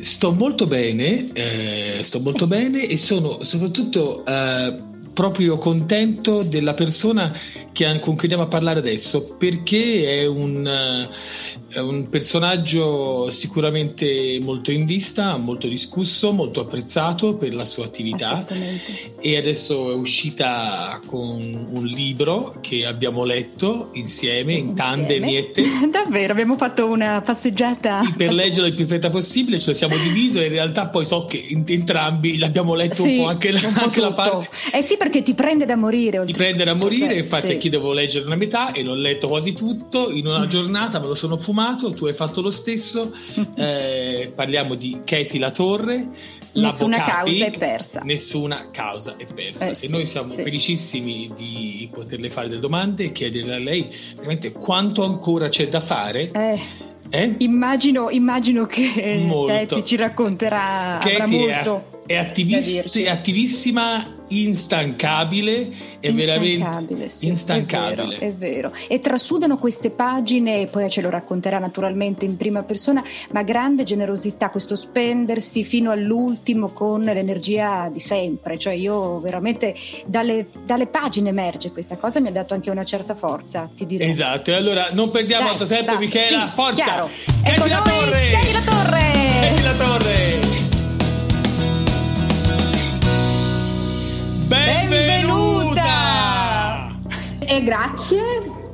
Sto molto bene, eh, sto molto bene e sono soprattutto eh, proprio contento della persona che, con cui andiamo a parlare adesso perché è un, è un personaggio sicuramente molto in vista, molto discusso, molto apprezzato per la sua attività e adesso è uscita con un libro che abbiamo letto insieme in tandem. Davvero, abbiamo fatto una passeggiata. per leggerlo il più fretta possibile ce lo siamo diviso e in realtà poi so che entrambi l'abbiamo letto Sì, un po' anche, la, un po' anche la parte Eh sì, perché ti prende da morire. di oltre- prendere a morire Cioè, infatti sì. anch'io devo leggere una metà e l'ho letto quasi tutto in una giornata me lo sono fumato tu hai fatto lo stesso Eh, parliamo di Katie La Torre Nessuna causa è persa. nessuna causa è persa Eh e sì, noi siamo sì. felicissimi di poterle fare delle domande e chiedere a lei veramente quanto ancora c'è da fare Eh, eh? immagino, immagino che Molto. Katie ci racconterà Katie molto è è attivissima, instancabile, è veramente Instancabile, sì, instancabile. È vero, è vero. E trasudano queste pagine, poi ce lo racconterà naturalmente in prima persona, ma grande generosità, questo spendersi fino all'ultimo con l'energia di sempre. Cioè io veramente dalle, dalle pagine emerge questa cosa, mi ha dato anche una certa forza, ti dirò. Esatto, e allora non perdiamo Dai, altro tempo, basta. Michela. Sì, forza! chiaro. Ecco La Torre! Katie La Torre! Katie La Torre! Benvenuta! E grazie,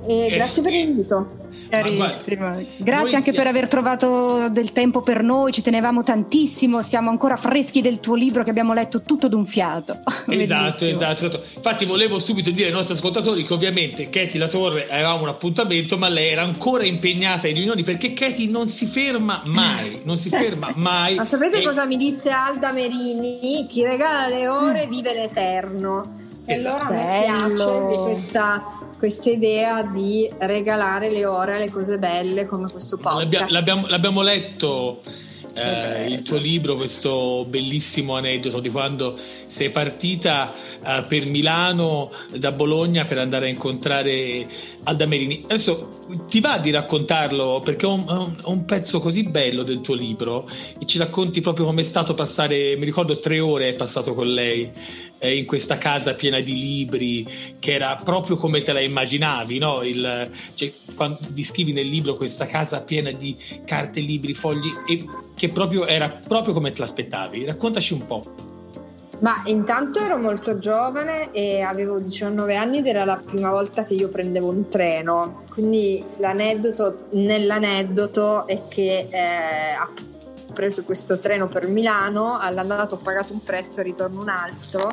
e Eh, grazie per l'invito. Carissima. noi Grazie anche siamo- per aver trovato del tempo per noi, ci tenevamo tantissimo, siamo ancora freschi del tuo libro che abbiamo letto tutto d'un fiato. Esatto, esatto, esatto. Infatti volevo subito dire ai nostri ascoltatori che ovviamente Katie La Torre avevamo un appuntamento, ma lei era ancora impegnata in riunioni perché Katie non si ferma mai, non si ferma mai. Ma sapete E- cosa mi disse Alda Merini? Chi regala le ore vive l'eterno. E allora a me Bello. piace di questa, questa idea di regalare le ore alle cose belle come questo podcast. L'abbia- l'abbiamo, l'abbiamo letto eh, il tuo libro, questo bellissimo aneddoto di quando sei partita eh, per Milano da Bologna per andare a incontrare Alda Merini. Adesso ti va di raccontarlo perché è un, è un- è pezzo così bello del tuo libro e ci racconti proprio com'è stato passare, mi ricordo tre ore hai passato con lei eh, in questa casa piena di libri che era proprio come te la immaginavi, no? Il, cioè, quando descrivi nel libro questa casa piena di carte, libri, fogli e che proprio era proprio come te l'aspettavi. Raccontaci un po'. Ma intanto ero molto giovane e avevo 19 anni ed era la prima volta che io prendevo un treno. Quindi l'aneddoto nell'aneddoto è che eh, preso questo treno per Milano, all'andato ho pagato un prezzo e ritorno un altro.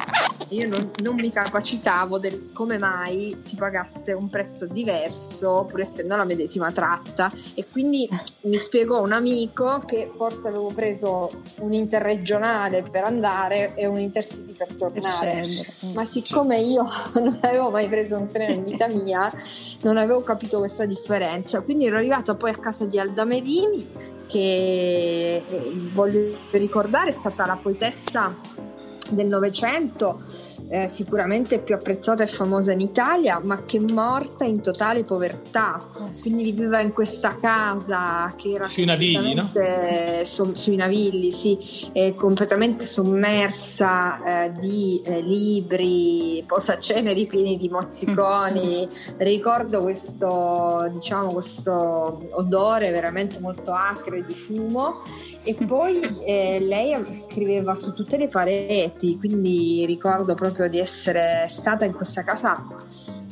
Io non, non mi capacitavo del come mai si pagasse un prezzo diverso, pur essendo la medesima tratta. E quindi mi spiegò un amico che forse avevo preso un interregionale per andare e un intercity per tornare. scendere. Ma siccome io non avevo mai preso un treno in vita mia, non avevo capito questa differenza. Quindi ero arrivata poi a casa di Alda Merini, che eh, voglio ricordare è stata la poetessa del Novecento, eh, sicuramente più apprezzata e famosa in Italia, ma che è morta in totale povertà. Quindi viveva in questa casa che era Sui Navigli, no? som- sui Navigli, sì, eh, completamente sommersa eh, di eh, libri, posaceneri pieni di mozziconi. Ricordo questo, diciamo, questo odore veramente molto acre di fumo. E poi eh, lei scriveva su tutte le pareti, quindi ricordo proprio di essere stata in questa casa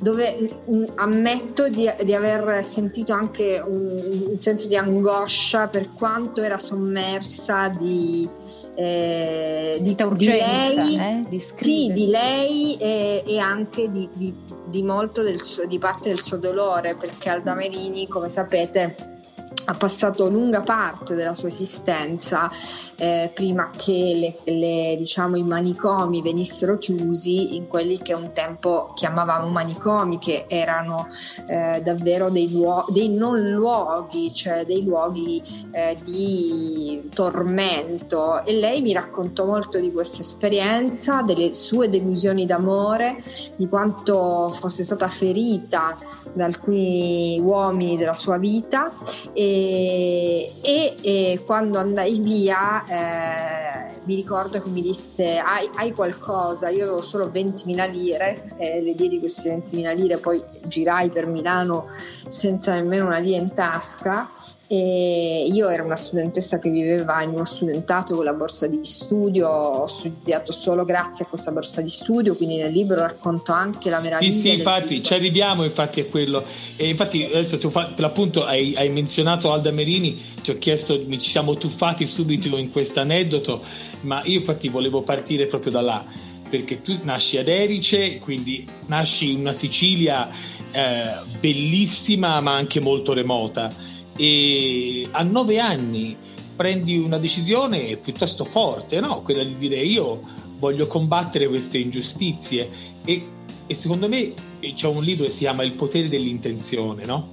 dove mh, ammetto di, di, aver sentito anche un, un, senso di angoscia per quanto era sommersa di, eh, di, di lei, eh, di sì, di lei e, e anche di, di, molto del suo, di parte del suo dolore, perché Alda Merini, come sapete, ha passato lunga parte della sua esistenza eh, prima che le, le, diciamo, i manicomi venissero chiusi in quelli che un tempo chiamavamo manicomi, che erano eh, davvero dei, luo- dei, non luoghi, cioè dei luoghi eh, di tormento. E lei mi raccontò molto di questa esperienza, delle sue delusioni d'amore, di quanto fosse stata ferita da alcuni uomini della sua vita. E e, e, quando andai via eh, mi ricordo che mi disse hai, hai, qualcosa, io avevo solo 20.000 lire, eh, le diedi queste 20.000 lire, poi girai per Milano senza nemmeno una lira in tasca e io ero una studentessa che viveva in uno studentato con la borsa di studio, ho studiato solo grazie a questa borsa di studio, quindi nel libro racconto anche la meraviglia. Sì, sì, infatti libro. ci arriviamo infatti a quello. E infatti adesso tu, per l'appunto hai, hai, menzionato Alda Merini, ti ho chiesto, ci siamo tuffati subito in questo aneddoto, ma io infatti volevo partire proprio da là, perché tu nasci ad Erice, quindi nasci in una Sicilia eh, bellissima ma anche molto remota e a nove anni prendi una decisione piuttosto forte, no? quella di dire io voglio combattere queste ingiustizie e, e secondo me c'è un libro che si chiama Il potere dell'intenzione, no?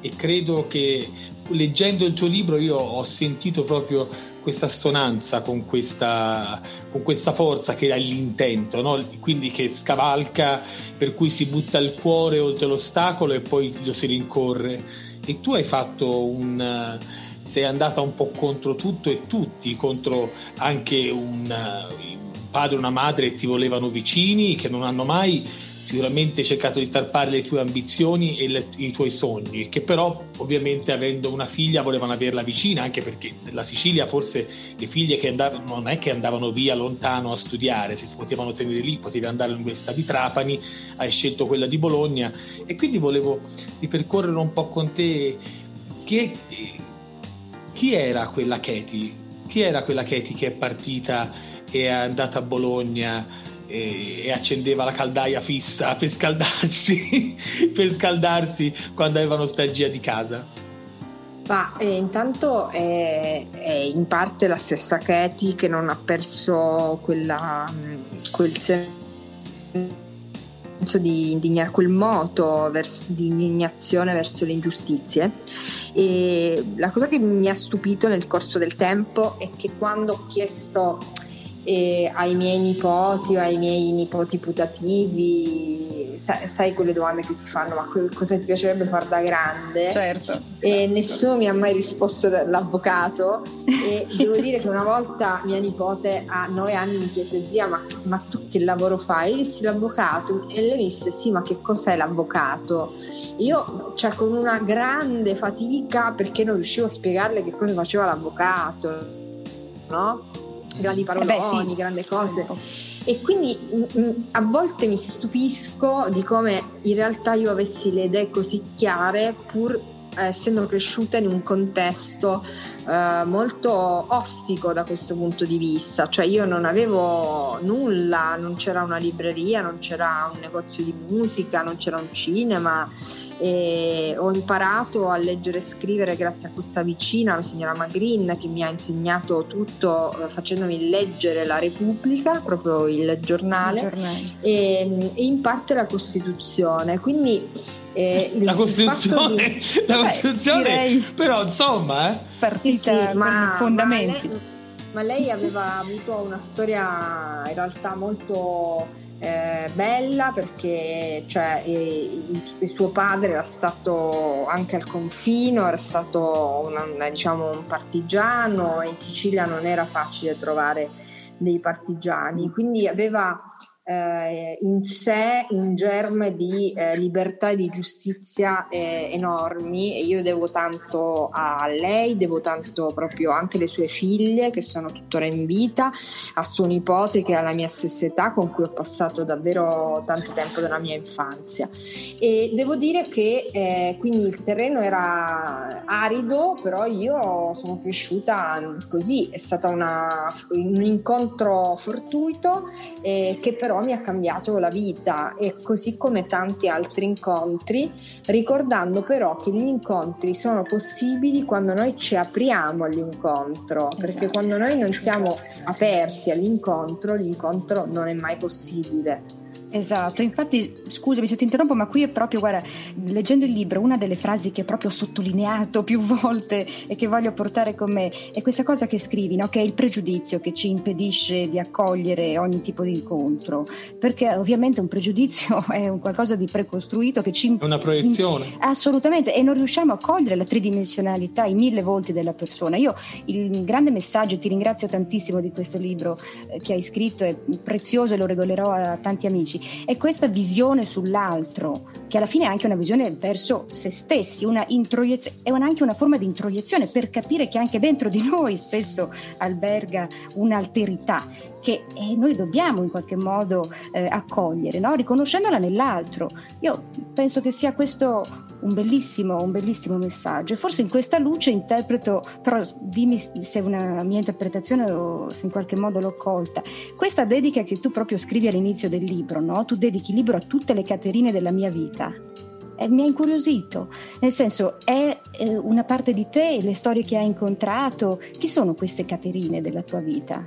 E credo che leggendo il tuo libro io ho sentito proprio questa assonanza con questa, con questa forza che è l'intento, no? quindi che scavalca, per cui si butta il cuore oltre l'ostacolo e poi lo si rincorre e tu hai fatto un sei andata un po' contro tutto e tutti, contro anche un, padre e una madre che ti volevano vicini, che non hanno mai sicuramente cercato di tarpare le tue ambizioni e le, i tuoi sogni, che però ovviamente avendo una figlia volevano averla vicina, anche perché nella Sicilia forse le figlie che andavano, non è che andavano via lontano a studiare, si potevano tenere lì, potevi andare all'Università di Trapani, hai scelto quella di Bologna e quindi volevo ripercorrere un po' con te chi, chi era quella Katie? Chi era quella Katie che è partita e è andata a Bologna? E, e accendeva la caldaia fissa per scaldarsi, per scaldarsi quando aveva nostalgia di casa. Ma eh, intanto è, è, in parte la stessa Katie che non ha perso quella, quel senso di indignare, quel moto verso, di indignazione verso le ingiustizie. E la cosa che mi ha stupito nel corso del tempo è che quando ho chiesto ai miei nipoti o ai miei nipoti putativi, sai, sai, quelle domande che si fanno, ma cosa ti piacerebbe fare da grande? Certo. E nessuno mi ha mai risposto l'avvocato e devo dire che una volta mia nipote a nove anni mi chiese zia ma, ma tu che lavoro fai? Io dissi l'avvocato e lei mi disse sì ma che cos'è l'avvocato? Io, cioè, con una grande fatica, perché non riuscivo a spiegarle che cosa faceva l'avvocato, no? Grandi paroloni, eh beh, sì. grandi cose. E quindi mm, mm, a volte mi stupisco di come in realtà io avessi le idee così chiare pur eh, essendo cresciuta in un contesto eh, molto ostico da questo punto di vista, cioè io non avevo nulla, non c'era una libreria, non c'era un negozio di musica, non c'era un cinema e ho imparato a leggere e scrivere grazie a questa vicina, la signora Magrin, che mi ha insegnato tutto eh, facendomi leggere la Repubblica, proprio il giornale, il giornale. E, e, in parte la Costituzione. Quindi eh, la Costituzione, di... la Costituzione Beh, però insomma, eh. partita sì, ma, fondamenti. Ma lei, ma lei aveva avuto una storia in realtà molto eh, bella perché cioè, il, il, suo padre era stato anche al confino, era stato una, diciamo, un partigiano. E in Sicilia non era facile trovare dei partigiani, quindi aveva eh, in sé un germe di eh, libertà e di giustizia eh, enormi. E io devo tanto a lei, devo tanto proprio anche alle sue figlie che sono tuttora in vita, a suo nipote che ha la mia stessa età con cui ho passato davvero tanto tempo della mia infanzia. E devo dire che eh, quindi il terreno era arido però io sono cresciuta così, è stato un incontro fortuito eh, che però mi ha cambiato la vita e così come tanti altri incontri, ricordando però che gli incontri sono possibili quando noi ci apriamo all'incontro, perché esatto. quando noi non siamo aperti all'incontro, l'incontro non è mai possibile. Esatto, infatti scusami se ti interrompo, ma qui è proprio, guarda, leggendo il libro, una delle frasi che ho proprio sottolineato più volte e che voglio portare con me è questa cosa che scrivi, no? che è il pregiudizio che ci impedisce di accogliere ogni tipo di incontro, perché ovviamente un pregiudizio è un qualcosa di precostruito che ci... È una proiezione. Assolutamente, e non riusciamo a cogliere la tridimensionalità, i mille volti della persona. Io il grande messaggio, ti ringrazio tantissimo di questo libro eh, che hai scritto, è prezioso e lo regolerò a tanti amici è questa visione sull'altro, che alla fine è anche una visione verso se stessi, una è anche una forma di introiezione per capire che anche dentro di noi spesso alberga un'alterità che eh, noi dobbiamo in qualche modo eh, accogliere, no? riconoscendola nell'altro. Io penso che sia questo un bellissimo, un bellissimo messaggio. Forse in questa luce interpreto, però dimmi se è una mia interpretazione o se in qualche modo l'ho colta, questa dedica che tu proprio scrivi all'inizio del libro, no? tu dedichi il libro a tutte le Caterine della mia vita. E mi ha incuriosito, nel senso è eh, una parte di te, le storie che hai incontrato, chi sono queste Caterine della tua vita?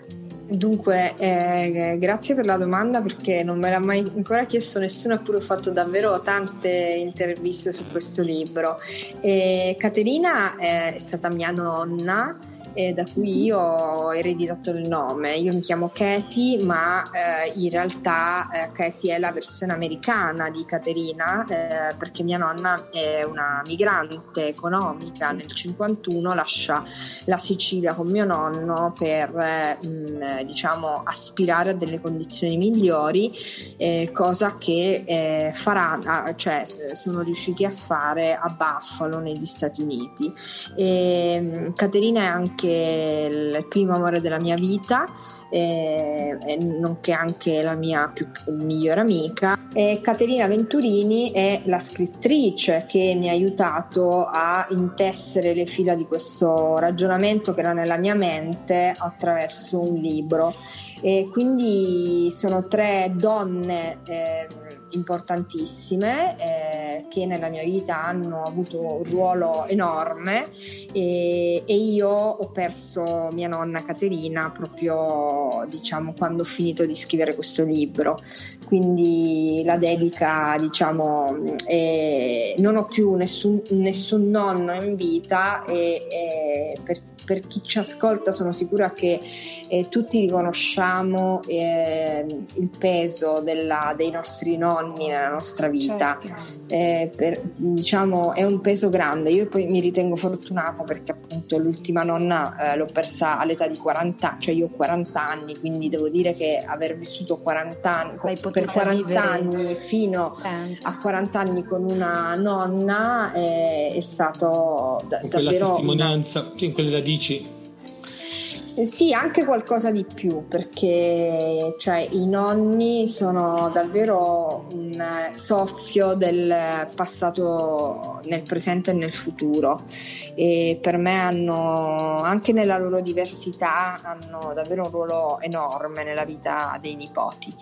Dunque, eh, grazie per la domanda perché non me l'ha mai ancora chiesto nessuno, eppure ho fatto davvero tante interviste su questo libro. E Caterina è stata mia nonna eh, da cui io ho ereditato il nome. Io mi chiamo Katie, ma eh, in realtà eh, Katie è la versione americana di Caterina, eh, perché mia nonna è una migrante economica. Nel 51 lascia la Sicilia con mio nonno per mh, mm, diciamo aspirare a delle condizioni migliori, eh, cosa che eh, farà, cioè sono riusciti a fare a Buffalo negli Stati Uniti. E, mm, Caterina è anche anche il primo amore della mia vita, eh, nonché anche la mia più, migliore amica. E Caterina Venturini è la scrittrice che mi ha aiutato a intessere le fila di questo ragionamento che era nella mia mente attraverso un libro. E quindi sono tre donne. Eh, importantissime eh, che nella mia vita hanno avuto un ruolo enorme e, e, io ho perso mia nonna Caterina proprio diciamo quando ho finito di scrivere questo libro. Quindi la dedica diciamo eh, non ho più nessun, nessun, nonno in vita e, e per per chi ci ascolta sono sicura che eh, tutti riconosciamo eh, il peso della, dei nostri nonni nella nostra vita. Certo. Eh, per, diciamo è un peso grande. Io poi mi ritengo fortunata perché appunto l'ultima nonna eh, l'ho persa all'età di 40 anni, cioè io ho 40 anni, quindi devo dire che aver vissuto 40 anni, per 40 anni fino a 40 anni con una nonna è, è stato da, davvero... testimonianza, una... sì, quella dici sì, anche qualcosa di più, perché cioè, i nonni sono davvero un soffio del passato nel presente e nel futuro e per me hanno, anche nella loro diversità, hanno davvero un ruolo enorme nella vita dei nipoti.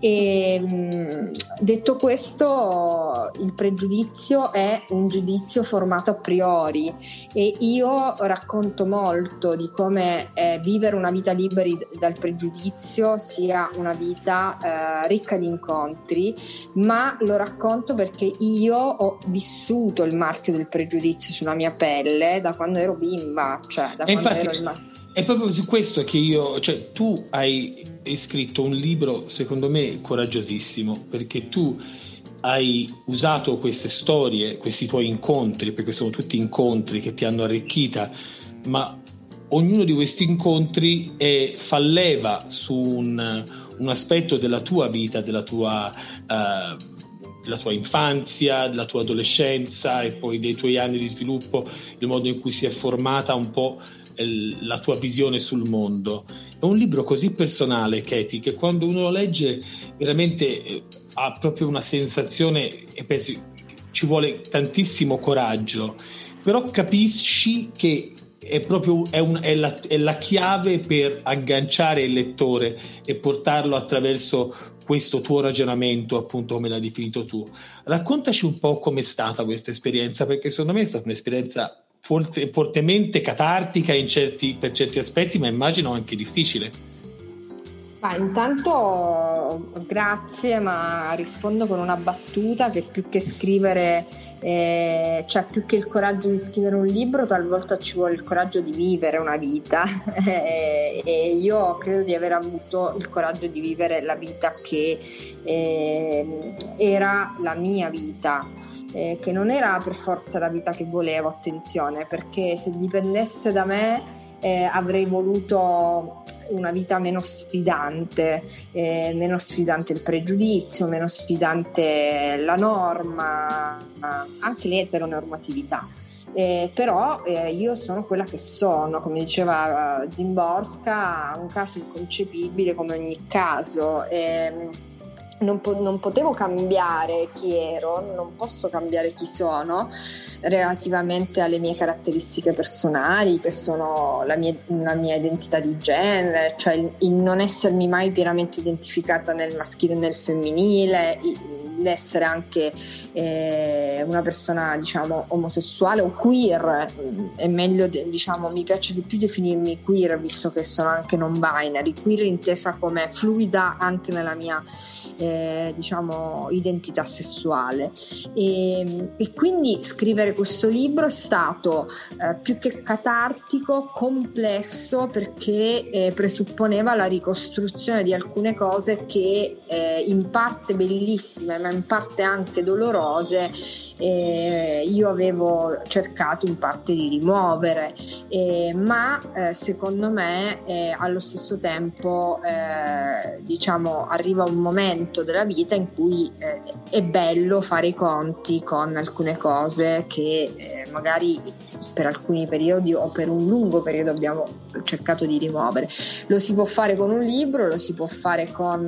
E, detto questo, il pregiudizio è un giudizio formato a priori e io racconto molto di come eh, vivere una vita liberi dal pregiudizio sia una vita eh, ricca di incontri, ma lo racconto perché io ho vissuto il marchio del pregiudizio sulla mia pelle da quando ero bimba, cioè da e quando infatti, ero il è proprio su questo che io, cioè tu hai scritto un libro secondo me coraggiosissimo perché tu hai usato queste storie, questi tuoi incontri, perché sono tutti incontri che ti hanno arricchita, ma ognuno di questi incontri è, fa leva su un, un aspetto della tua vita, della tua, uh, della tua infanzia, della tua adolescenza e poi dei tuoi anni di sviluppo, il modo in cui si è formata un po' la tua visione sul mondo. È un libro così personale, Katie, che quando uno lo legge veramente eh, ha proprio una sensazione e pensi ci vuole tantissimo coraggio, però capisci che è proprio è un, è la, è la chiave per agganciare il lettore e portarlo attraverso questo tuo ragionamento, appunto come l'hai definito tu. Raccontaci un po' com'è stata questa esperienza, perché secondo me è stata un'esperienza forte, fortemente catartica certi, per certi aspetti, ma immagino anche difficile. Ma intanto grazie, ma rispondo con una battuta che più che scrivere, eh, cioè più che il coraggio di scrivere un libro, talvolta ci vuole il coraggio di vivere una vita. E, io credo di aver avuto il coraggio di vivere la vita che eh, era la mia vita eh, che non era per forza la vita che volevo, attenzione, perché se dipendesse da me eh, avrei voluto una vita meno sfidante, eh, meno sfidante il pregiudizio, meno sfidante la norma, anche l'eteronormatività. Eh, però eh, io sono quella che sono, come diceva Zimborska, un caso inconcepibile come ogni caso. Eh, non, po- non, potevo cambiare chi ero, non posso cambiare chi sono relativamente alle mie caratteristiche personali, che sono la mia, la mia identità di genere, cioè il, il, non essermi mai pienamente identificata nel maschile e nel femminile, l'essere anche eh, una persona diciamo omosessuale o queer, è meglio diciamo mi piace di più definirmi queer visto che sono anche non binary, queer intesa come fluida anche nella mia eh, diciamo, identità sessuale. E, e, quindi scrivere questo libro è stato eh, più che catartico, complesso perché eh, presupponeva la ricostruzione di alcune cose che eh, in parte bellissime ma in parte anche dolorose eh, io avevo cercato in parte di rimuovere, ma eh, secondo me allo stesso tempo diciamo arriva un momento della vita in cui eh, è bello fare i conti con alcune cose che magari per alcuni periodi o per un lungo periodo abbiamo cercato di rimuovere. Lo si può fare con un libro, lo si può fare con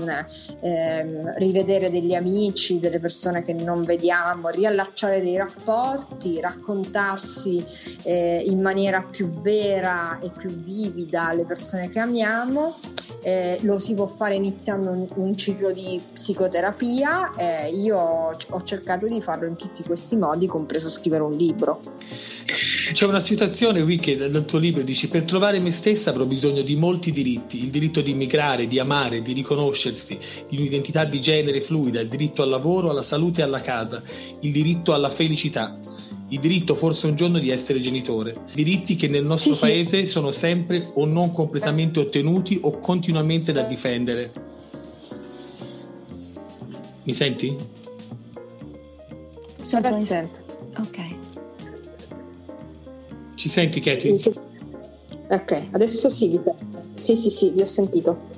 ehm, rivedere degli amici, delle persone che non vediamo, riallacciare dei rapporti, raccontarsi eh, in maniera più vera e più vivida le persone che amiamo. Eh, lo si può fare iniziando un, un ciclo di psicoterapia. Eh, io ho, cercato di farlo in tutti questi modi, compreso scrivere un libro. C'è una citazione qui che dal tuo libro dici per trovare me stessa avrò bisogno di molti diritti, il diritto di immigrare, di amare, di riconoscersi, di un'identità di genere fluida, il diritto al lavoro, alla salute e alla casa, il diritto alla felicità, il diritto forse un giorno di essere genitore, diritti che nel nostro sì, paese sì. sono sempre o non completamente ottenuti o continuamente da difendere. Mi senti? Sono Ok. Ci senti, Katie? Sì. Ok, adesso sì, sì, sì, sì, vi ho sentito.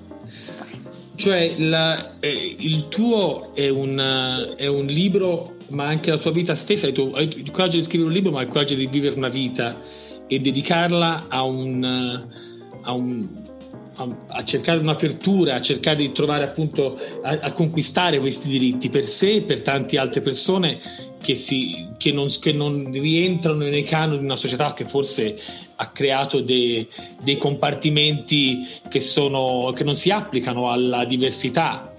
Cioè, la, eh, il tuo è un, è un, libro, ma anche la tua vita stessa. Hai, tu, hai il coraggio di scrivere un libro, ma hai il coraggio di vivere una vita e dedicarla a un, a un a, cercare un'apertura, a cercare di trovare appunto a, a, conquistare questi diritti per sé e per tante altre persone che, si, che, non, che non, rientrano nei canoni di una società che forse ha creato dei, dei compartimenti che, sono, che non si applicano alla diversità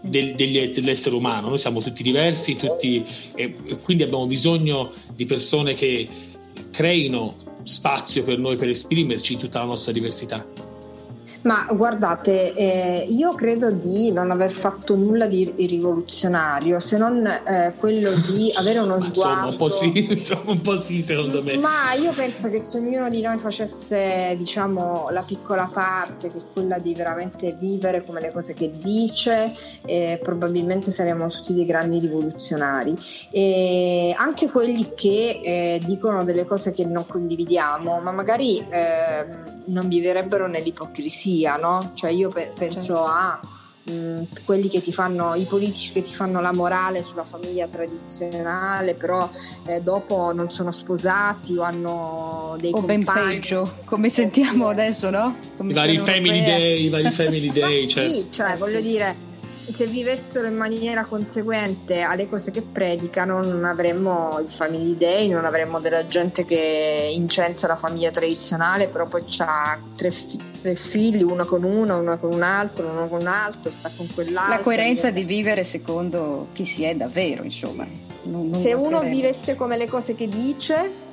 del, degli, dell'essere umano. Noi siamo tutti diversi, tutti, e, quindi abbiamo bisogno di persone che creino spazio per noi per esprimerci in tutta la nostra diversità. Ma guardate, eh, io credo di non aver fatto nulla di rivoluzionario, se non eh, quello di avere uno sguardo. Insomma, un po' sì, insomma, un po' sì, secondo me. Ma io penso che se ognuno di noi facesse, diciamo, la piccola parte, che è quella di veramente vivere come le cose che dice, eh, probabilmente saremmo tutti dei grandi rivoluzionari. E anche quelli che eh, dicono delle cose che non condividiamo, ma magari ehm, non viverebbero nell'ipocrisia, no? Cioè io pe- penso certo. a mh, quelli che ti fanno, i politici che ti fanno la morale sulla famiglia tradizionale, però eh, dopo non sono sposati o hanno dei o compagni. ben peggio, come sentiamo adesso, no? I vari, family day, I vari family day, cioè, sì, cioè, eh, voglio sì. dire se vivessero in maniera conseguente alle cose che predicano non avremmo il family day, non avremmo della gente che incensa la famiglia tradizionale, però poi ha tre, fi- tre figli, uno con uno, uno con un altro, uno con un altro, sta con quell'altro. La coerenza di vivere secondo chi si è davvero, insomma. Non, non se uno vivesse come le cose che dice,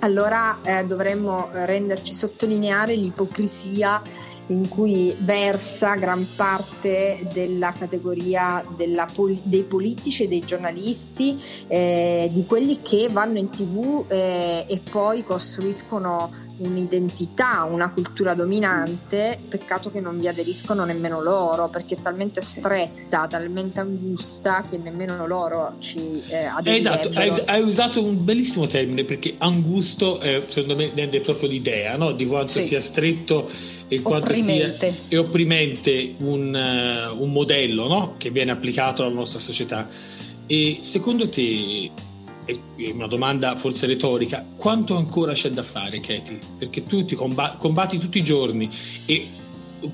allora eh, dovremmo renderci sottolineare l'ipocrisia in cui versa gran parte della categoria della pol- dei politici e dei giornalisti, eh, di quelli che vanno in tv eh, e poi costruiscono un'identità, una cultura dominante, peccato che non vi aderiscono nemmeno loro, perché è talmente stretta, talmente angusta che nemmeno loro ci eh, Esatto, hai, aderirebbero. hai usato un bellissimo termine perché angusto eh, secondo me rende proprio l'idea no? di quanto Sì. sia stretto e quanto sia Opprimente. è opprimente un, eh, un modello no? che viene applicato alla nostra società. E secondo te, è una domanda forse retorica, quanto ancora c'è da fare, Katie? Perché tu ti comba- combatti tutti i giorni e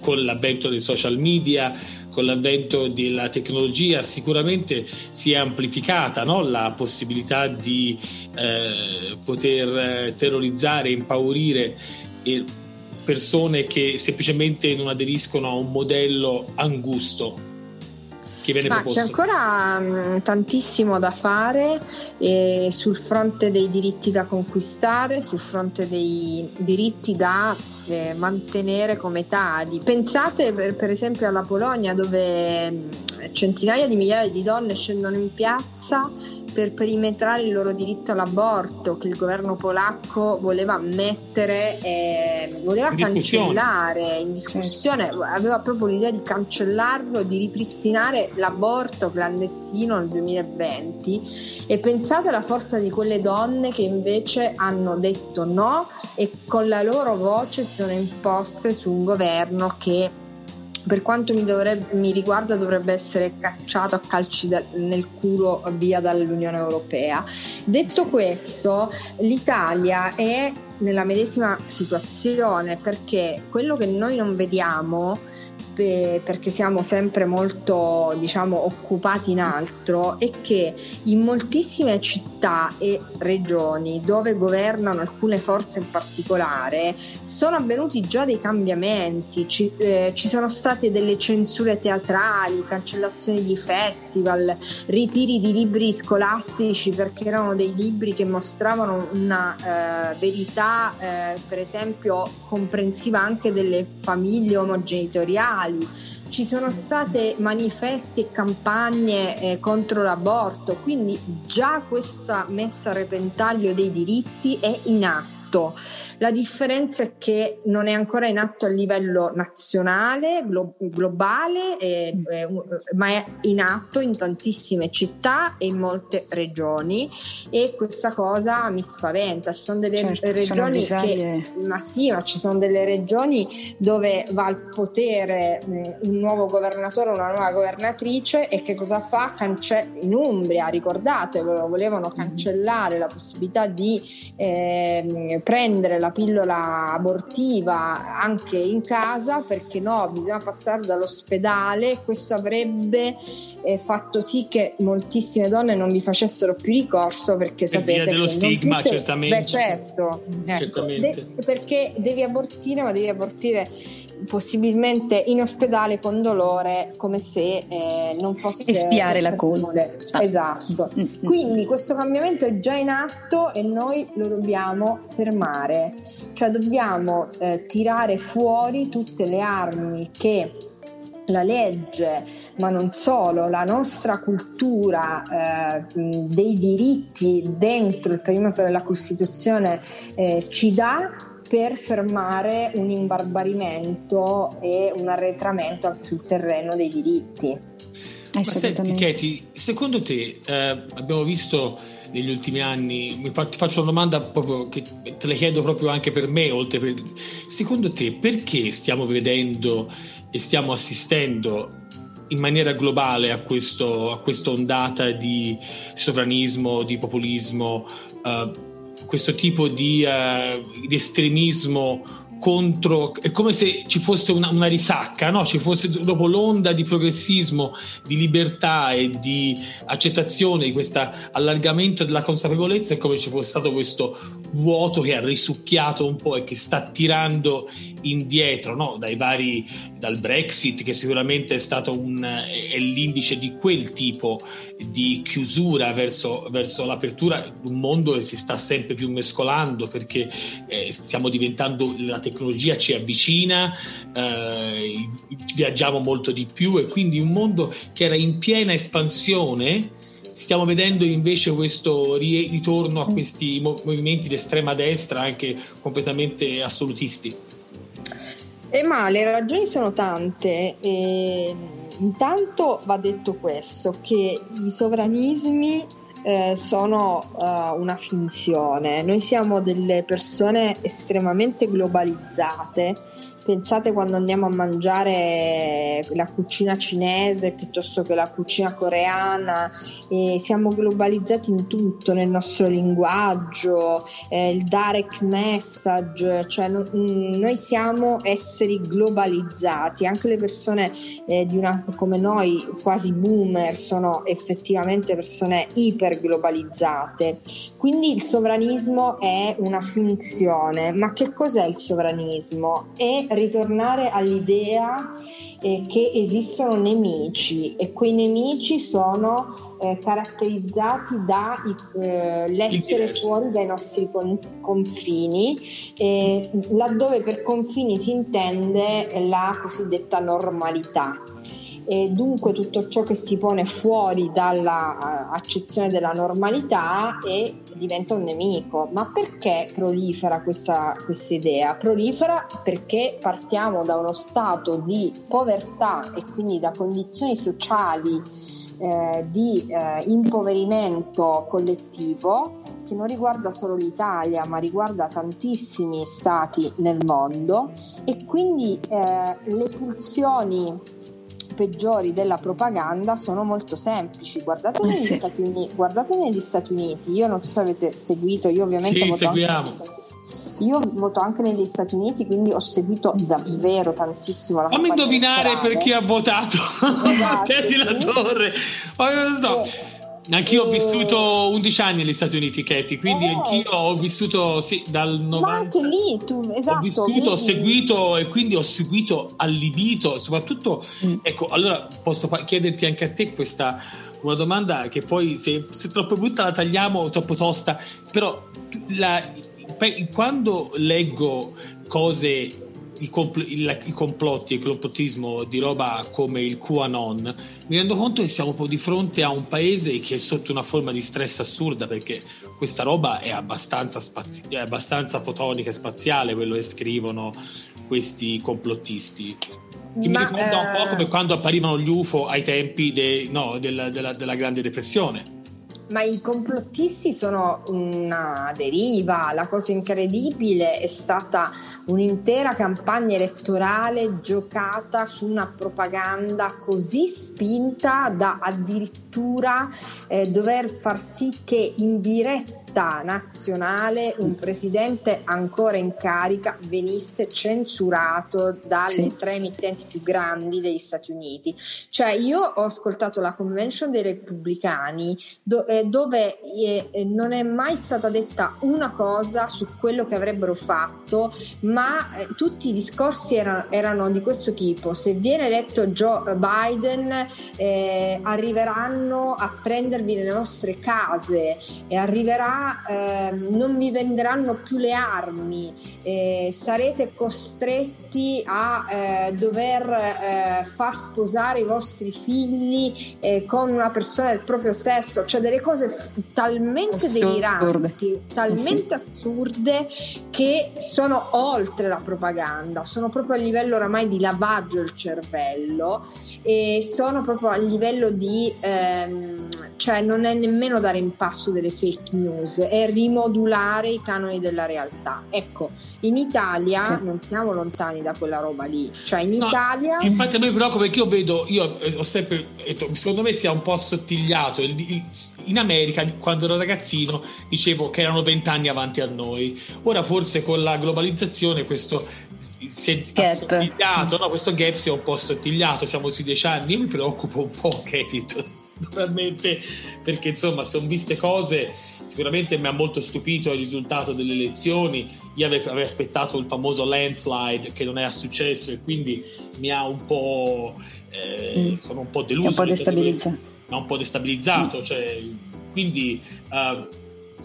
con l'avvento dei social media, con l'avvento della tecnologia, sicuramente si è amplificata no? la possibilità di eh, poter eh, terrorizzare, impaurire e persone che semplicemente non aderiscono a un modello angusto che viene Ma c'è proposto. ancora mh, tantissimo da fare eh, sul fronte dei diritti da conquistare, sul fronte dei diritti da eh, mantenere come tali. Pensate per, per esempio alla Polonia dove mh, centinaia di migliaia di donne scendono in piazza per perimetrare il loro diritto all'aborto che il governo polacco voleva mettere, eh, voleva In cancellare in discussione, aveva proprio l'idea di cancellarlo, di ripristinare l'aborto clandestino nel 2020 e pensate alla forza di quelle donne che invece hanno detto no e con la loro voce si sono imposte su un governo che per quanto mi, dovrebbe, mi riguarda dovrebbe essere cacciato a calci da- nel culo via dall'Unione Europea. Detto questo, l'Italia è nella medesima situazione perché quello che noi non vediamo pe- perché siamo sempre molto diciamo occupati in altro è che in moltissime città e regioni dove governano alcune forze in particolare sono avvenuti già dei cambiamenti. Ci, eh, ci sono state delle censure teatrali cancellazioni di festival ritiri di libri scolastici perché erano dei libri che mostravano una eh, verità eh, per esempio comprensiva anche delle famiglie omogenitoriali ci sono state manifesti e campagne eh, contro l'aborto, quindi già questa messa a repentaglio dei diritti è in atto. La differenza è che non è ancora in atto a livello nazionale, glo- globale, eh, eh, ma è in atto in tantissime città e in molte regioni e questa cosa mi spaventa. Ci sono delle Certo, sono regioni che avvisaglie. ma sì, ma ci sono delle regioni dove va al potere mh, un nuovo governatore, una nuova governatrice e che cosa fa? Cance- in Umbria, ricordatevelo, volevano cancellare la possibilità di ehm, prendere la pillola abortiva anche in casa perché no, bisogna passare dall'ospedale. Questo avrebbe eh, fatto sì che moltissime donne non vi facessero più ricorso perché Per sapete via dello stigma, tutte- certamente. Beh, certo, ecco, Certamente. de- perché devi abortire, ma devi abortire possibilmente in ospedale con dolore come se eh, non fosse Espiare la colpa. Ah. esatto Mm, mm. quindi questo cambiamento è già in atto e noi lo dobbiamo fermare cioè dobbiamo eh, tirare fuori tutte le armi che la legge, ma non solo, la nostra cultura eh, dei diritti dentro il perimetro della Costituzione eh, ci dà per fermare un imbarbarimento e un arretramento anche sul terreno dei diritti. Ma senti. Katie, secondo te eh, abbiamo visto negli ultimi anni, mi fa- ti faccio una domanda proprio che te la chiedo proprio anche per me, oltre per... Secondo te perché stiamo vedendo e stiamo assistendo in maniera globale a, questo, a questa ondata di sovranismo, di populismo, uh, questo tipo di, uh, di estremismo contro, è come se ci fosse una, una risacca, no? ci fosse dopo l'onda di progressismo, di libertà e di accettazione di questo allargamento della consapevolezza, è come se ci fosse stato questo vuoto che ha risucchiato un po' e che sta tirando indietro no? dai vari, dal Brexit, che sicuramente è stato un, è l'indice di quel tipo di chiusura verso, verso l'apertura, un mondo che si sta sempre più mescolando perché eh, stiamo diventando la tecnologia ci avvicina, eh, viaggiamo molto di più e quindi un mondo che era in piena espansione stiamo vedendo invece questo ritorno a questi movimenti di estrema destra anche completamente assolutisti. E ma le ragioni sono tante. E intanto va detto questo, che i sovranismi eh, sono uh, una finzione. Noi siamo delle persone estremamente globalizzate Pensate quando andiamo a mangiare la cucina cinese piuttosto che la cucina coreana, e siamo globalizzati in tutto, nel nostro linguaggio, eh, il direct message, cioè no, mm, noi siamo esseri globalizzati, anche le persone eh, una, come noi, quasi boomer, sono effettivamente persone iperglobalizzate. Quindi il sovranismo è una finzione, ma che cos'è il sovranismo? È ritornare all'idea eh, che esistono nemici e quei nemici sono eh, caratterizzati dall'essere eh, fuori dai nostri con- confini, laddove per confini si intende la cosiddetta normalità e dunque tutto ciò che si pone fuori dall'accezione della normalità e diventa un nemico. Ma perché prolifera questa, questa idea? Prolifera perché partiamo da uno stato di povertà e quindi da condizioni sociali eh, di eh, impoverimento collettivo che non riguarda solo l'Italia ma riguarda tantissimi stati nel mondo e quindi eh, le pulsioni peggiori della propaganda sono molto semplici. Guardate, eh negli, sì. Stati Uniti, guardate negli Stati Uniti, io non so se avete seguito, io ovviamente sì, voto anche io voto anche negli Stati Uniti, quindi ho seguito davvero tantissimo la Fammi indovinare per chi ha votato. Esatto, sì. la torre. Oh, non so. Sì. Anch'io ho vissuto 11 anni negli Stati Uniti, Katie, quindi eh. anch'io ho vissuto sì, dal 90. Ma anche lì tu, esatto. Ho vissuto, vedi. ho seguito e quindi ho seguito allibito, soprattutto, mm. ecco, allora posso chiederti anche a te questa una domanda che poi se, se troppo brutta la tagliamo, troppo tosta, però la, quando leggo cose i, compl- il, i complotti, il complottismo di roba come il QAnon, mi rendo conto che siamo di fronte a un paese che è sotto una forma di stress assurda perché questa roba è abbastanza, spazi- è abbastanza fotonica e spaziale, quello che scrivono questi complottisti. Che Ma, mi ricorda eh... un po' come quando apparivano gli UFO ai tempi de- no, della, della, della Grande Depressione. Ma i complottisti sono una deriva, la cosa incredibile è stata un'intera campagna elettorale giocata su una propaganda così spinta da addirittura eh, dover far sì che in diretta unità nazionale un presidente ancora in carica venisse censurato dalle sì. tre emittenti più grandi degli Stati Uniti. Cioè io ho ascoltato la convention dei repubblicani do, eh, dove eh, non è mai stata detta una cosa su quello che avrebbero fatto, ma eh, tutti i discorsi era, erano di questo tipo. Se viene eletto Joe Biden eh, arriveranno a prendervi le nostre case e arriverà eh, non vi venderanno più le armi, eh, sarete costretti a eh, dover eh, far sposare i vostri figli eh, con una persona del proprio sesso, cioè delle cose talmente Assurde. deliranti, talmente sì. assurde che sono oltre la propaganda, sono proprio a livello oramai di lavaggio del cervello e sono proprio a livello di... Ehm, cioè non è nemmeno dare in passo delle fake news, è rimodulare i canoni della realtà. Ecco, in Italia sì. non siamo lontani da quella roba lì, cioè in no, Italia... Infatti a me preoccupa perché io vedo, io ho sempre, secondo me si è un po' assottigliato, in America quando ero ragazzino dicevo che erano vent'anni avanti a noi, ora forse con la globalizzazione questo si è gap. no? questo gap si è un po' assottigliato, siamo sui dieci anni, io mi preoccupo un po', Katie, naturalmente, perché insomma sono viste cose sicuramente mi ha molto stupito il risultato delle elezioni. Io avevo, avevo, aspettato il famoso landslide che non è successo e quindi mi ha un po'. Eh, mm. sono un po' deluso. Un po' destabilizzato. Un po' destabilizzato. Mm. Cioè, quindi, uh,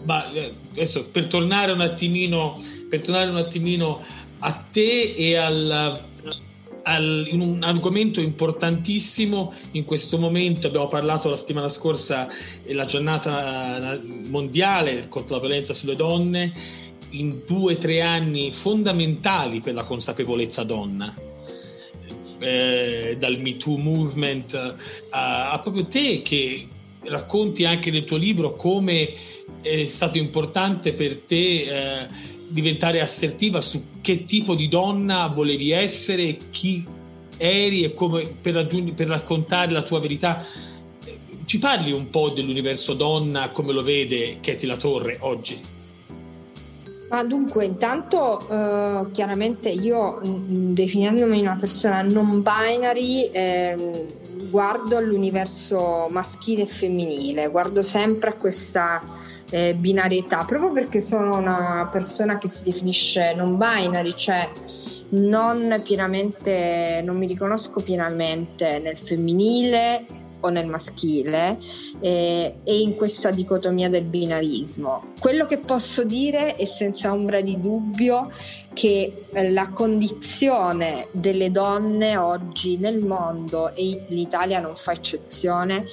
ma eh, adesso per tornare un attimino, per tornare un attimino a te e al al, in un argomento importantissimo in questo momento. Abbiamo parlato la settimana scorsa della giornata mondiale contro la violenza sulle donne, in due o tre anni fondamentali per la consapevolezza donna. Eh, dal Me Too Movement a, a proprio te che racconti anche nel tuo libro come è stato importante per te eh, diventare assertiva su che tipo di donna volevi essere, chi eri e come per, raggiung- per raccontare la tua verità. Ci parli un po' dell'universo donna, come lo vede Katie La Torre oggi? Ma dunque, intanto eh, chiaramente io, mm, definendomi una persona non binary, eh, guardo all'universo maschile e femminile, guardo sempre a questa eh, binarietà, proprio perché sono una persona che si definisce non binary, cioè non pienamente, non mi riconosco pienamente nel femminile o nel maschile eh, e in questa dicotomia del binarismo. Quello che posso dire è senza ombra di dubbio che eh, la condizione delle donne oggi nel mondo, e l'Italia non fa eccezione,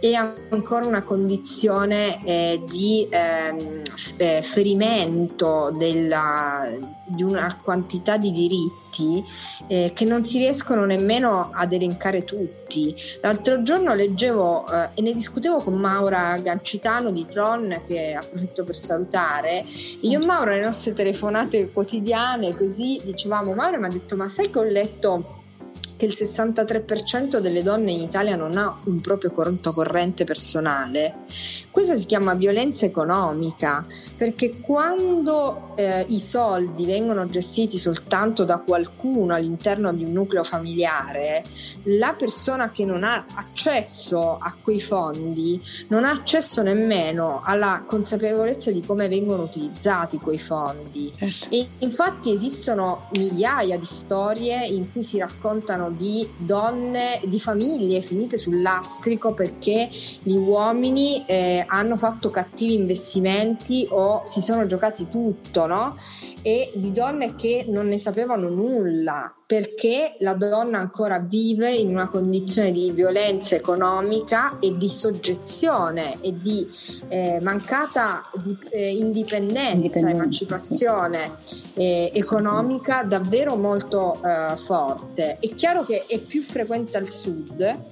è ancora una condizione eh, di ehm, eh, ferimento della, di una quantità di diritti eh, che non si riescono nemmeno ad elencare tutti. L'altro giorno leggevo eh, e ne discutevo con Maura Gancitano di Tron, che approfitto per salutare. Io e Maura, le nostre telefonate quotidiane, così dicevamo: Maura mi ha detto: Ma sai che ho letto che il 63% delle donne in Italia non ha un proprio conto corrente personale. Questa si chiama violenza economica, perché quando eh, i soldi vengono gestiti soltanto da qualcuno all'interno di un nucleo familiare, la persona che non ha accesso a quei fondi non ha accesso nemmeno alla consapevolezza di come vengono utilizzati quei fondi. Certo. E infatti esistono migliaia di storie in cui si raccontano parlano di donne, di famiglie finite sul lastrico perché gli uomini eh, hanno fatto cattivi investimenti o si sono giocati tutto, no? E di donne che non ne sapevano nulla perché la donna ancora vive in una condizione di violenza economica e di soggezione e di eh, mancata di, eh, indipendenza, indipendenza, emancipazione sì. eh, economica davvero molto eh, forte. È chiaro che è più frequente al sud,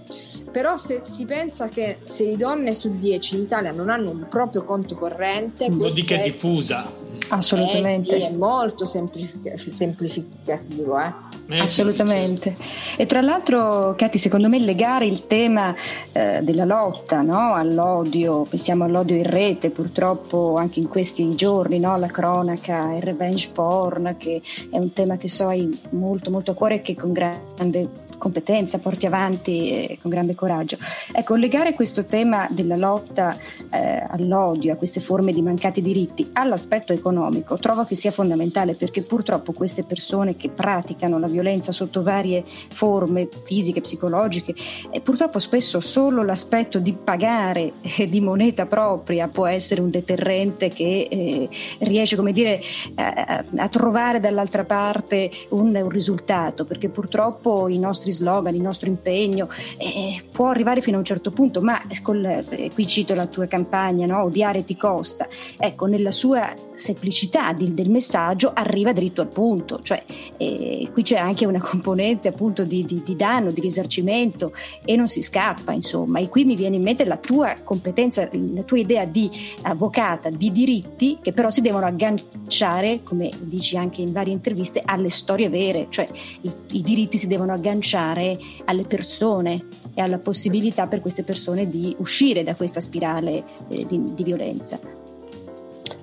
però se si pensa che 6 donne su 10 in Italia non hanno un proprio conto corrente, dire che è diffusa. Assolutamente. Eh, sì, è molto semplific- semplificativo. Eh. Eh, Assolutamente. Certo. E tra l'altro, Katy, secondo me legare il tema eh, della lotta no? all'odio, pensiamo all'odio in rete, purtroppo anche in questi giorni, no? la cronaca, il revenge porn, che è un tema che so hai molto molto a cuore e che con grande competenza porti avanti eh, con grande coraggio. Ecco, legare questo tema della lotta eh, all'odio, a queste forme di mancati diritti, all'aspetto economico, trovo che sia fondamentale perché purtroppo queste persone che praticano la violenza sotto varie forme fisiche, psicologiche, eh, purtroppo spesso solo l'aspetto di pagare eh, di moneta propria può essere un deterrente che eh, riesce, come dire, a, a, trovare dall'altra parte un, un risultato, perché purtroppo i nostri slogan, il nostro impegno, eh, può arrivare fino a un certo punto, ma col, eh, qui cito la tua campagna, no? odiare ti costa. Ecco, nella sua semplicità di, del messaggio arriva dritto al punto, cioè eh, qui c'è anche una componente appunto di, di, di, danno, di risarcimento e non si scappa insomma. E qui mi viene in mente la tua competenza, la tua idea di avvocata, di diritti che però si devono agganciare, come dici anche in varie interviste, alle storie vere, cioè i, i diritti si devono agganciare alle persone e alla possibilità per queste persone di uscire da questa spirale eh, di, di violenza.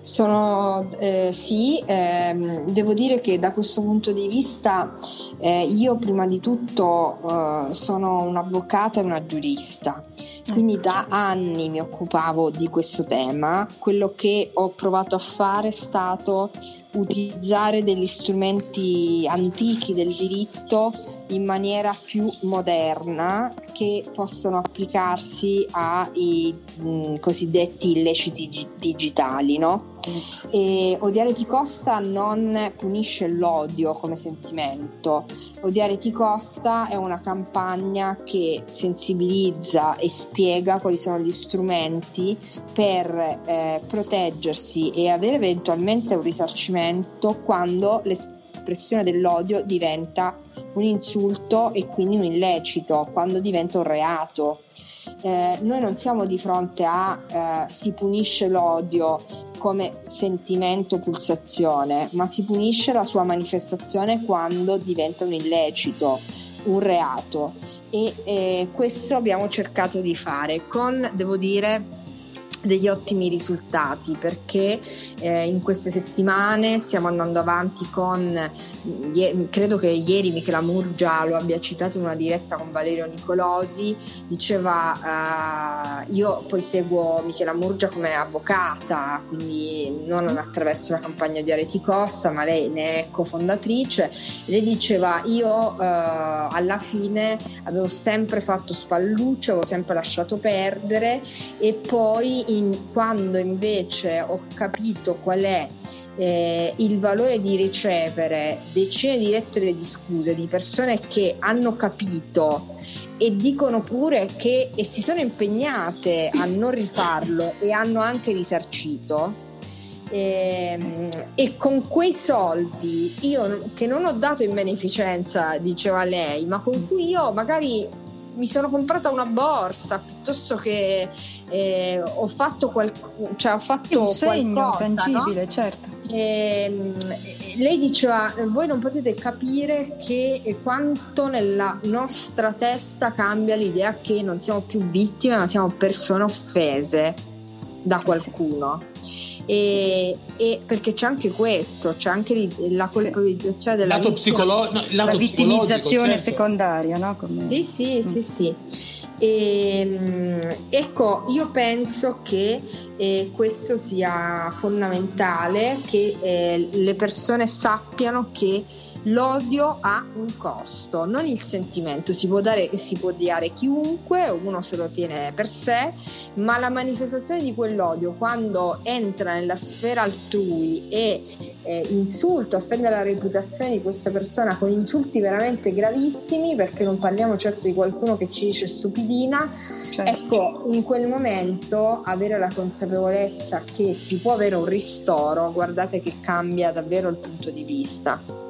Sono eh, sì, ehm, devo dire che da questo punto di vista eh, io prima di tutto eh, sono un'avvocata e una giurista, quindi da anni mi occupavo di questo tema. Quello che ho provato a fare è stato utilizzare degli strumenti antichi del diritto in maniera più moderna che possono applicarsi ai mh, cosiddetti illeciti digitali, no? E Odiare ti costa non punisce l'odio come sentimento. Odiare ti costa è una campagna che sensibilizza e spiega quali sono gli strumenti per eh, proteggersi e avere eventualmente un risarcimento quando l'espressione dell'odio diventa un insulto e quindi un illecito, quando diventa un reato. Eh, noi non siamo di fronte a eh, si punisce l'odio come sentimento pulsazione, ma si punisce la sua manifestazione quando diventa un illecito, un reato. E eh, questo abbiamo cercato di fare con, devo dire, degli ottimi risultati perché eh, in queste settimane stiamo andando avanti con credo che ieri Michela Murgia lo abbia citato in una diretta con Valerio Nicolosi, diceva uh, io poi seguo Michela Murgia come avvocata, quindi non attraverso la campagna di Areti Costa, ma lei ne è cofondatrice, lei diceva io uh, alla fine avevo sempre fatto spallucce, avevo sempre lasciato perdere e poi in, quando invece ho capito qual è eh, il valore di ricevere decine di lettere di scuse di persone che hanno capito e dicono pure che e si sono impegnate a non rifarlo e hanno anche risarcito. E, ehm, e con quei soldi io che non ho dato in beneficenza, diceva lei, ma con cui io magari mi sono comprata una borsa piuttosto che eh, ho fatto, qualc- cioè, ho fatto un segno qualcosa, tangibile, no? certo. E, ehm, lei diceva: Voi non potete capire che quanto nella nostra testa cambia l'idea che non siamo più vittime, ma siamo persone offese da qualcuno. E, e, perché c'è anche questo, c'è anche la colpevolizzazione della lato psicolo- no, lato la vittimizzazione certo. secondaria, no? Come... Sì, sì, mm. sì, sì. E, ehm, ecco, io penso che eh, questo sia fondamentale, che eh, le persone sappiano che L'odio ha un costo, non il sentimento, si può, dare, si può odiare chiunque, uno se lo tiene per sé, ma la manifestazione di quell'odio quando entra nella sfera altrui e eh, insulta, offende la reputazione di questa persona con insulti veramente gravissimi, perché non parliamo certo di qualcuno che ci dice stupidina, certo. ecco, in quel momento avere la consapevolezza che si può avere un ristoro, guardate che cambia davvero il punto di vista.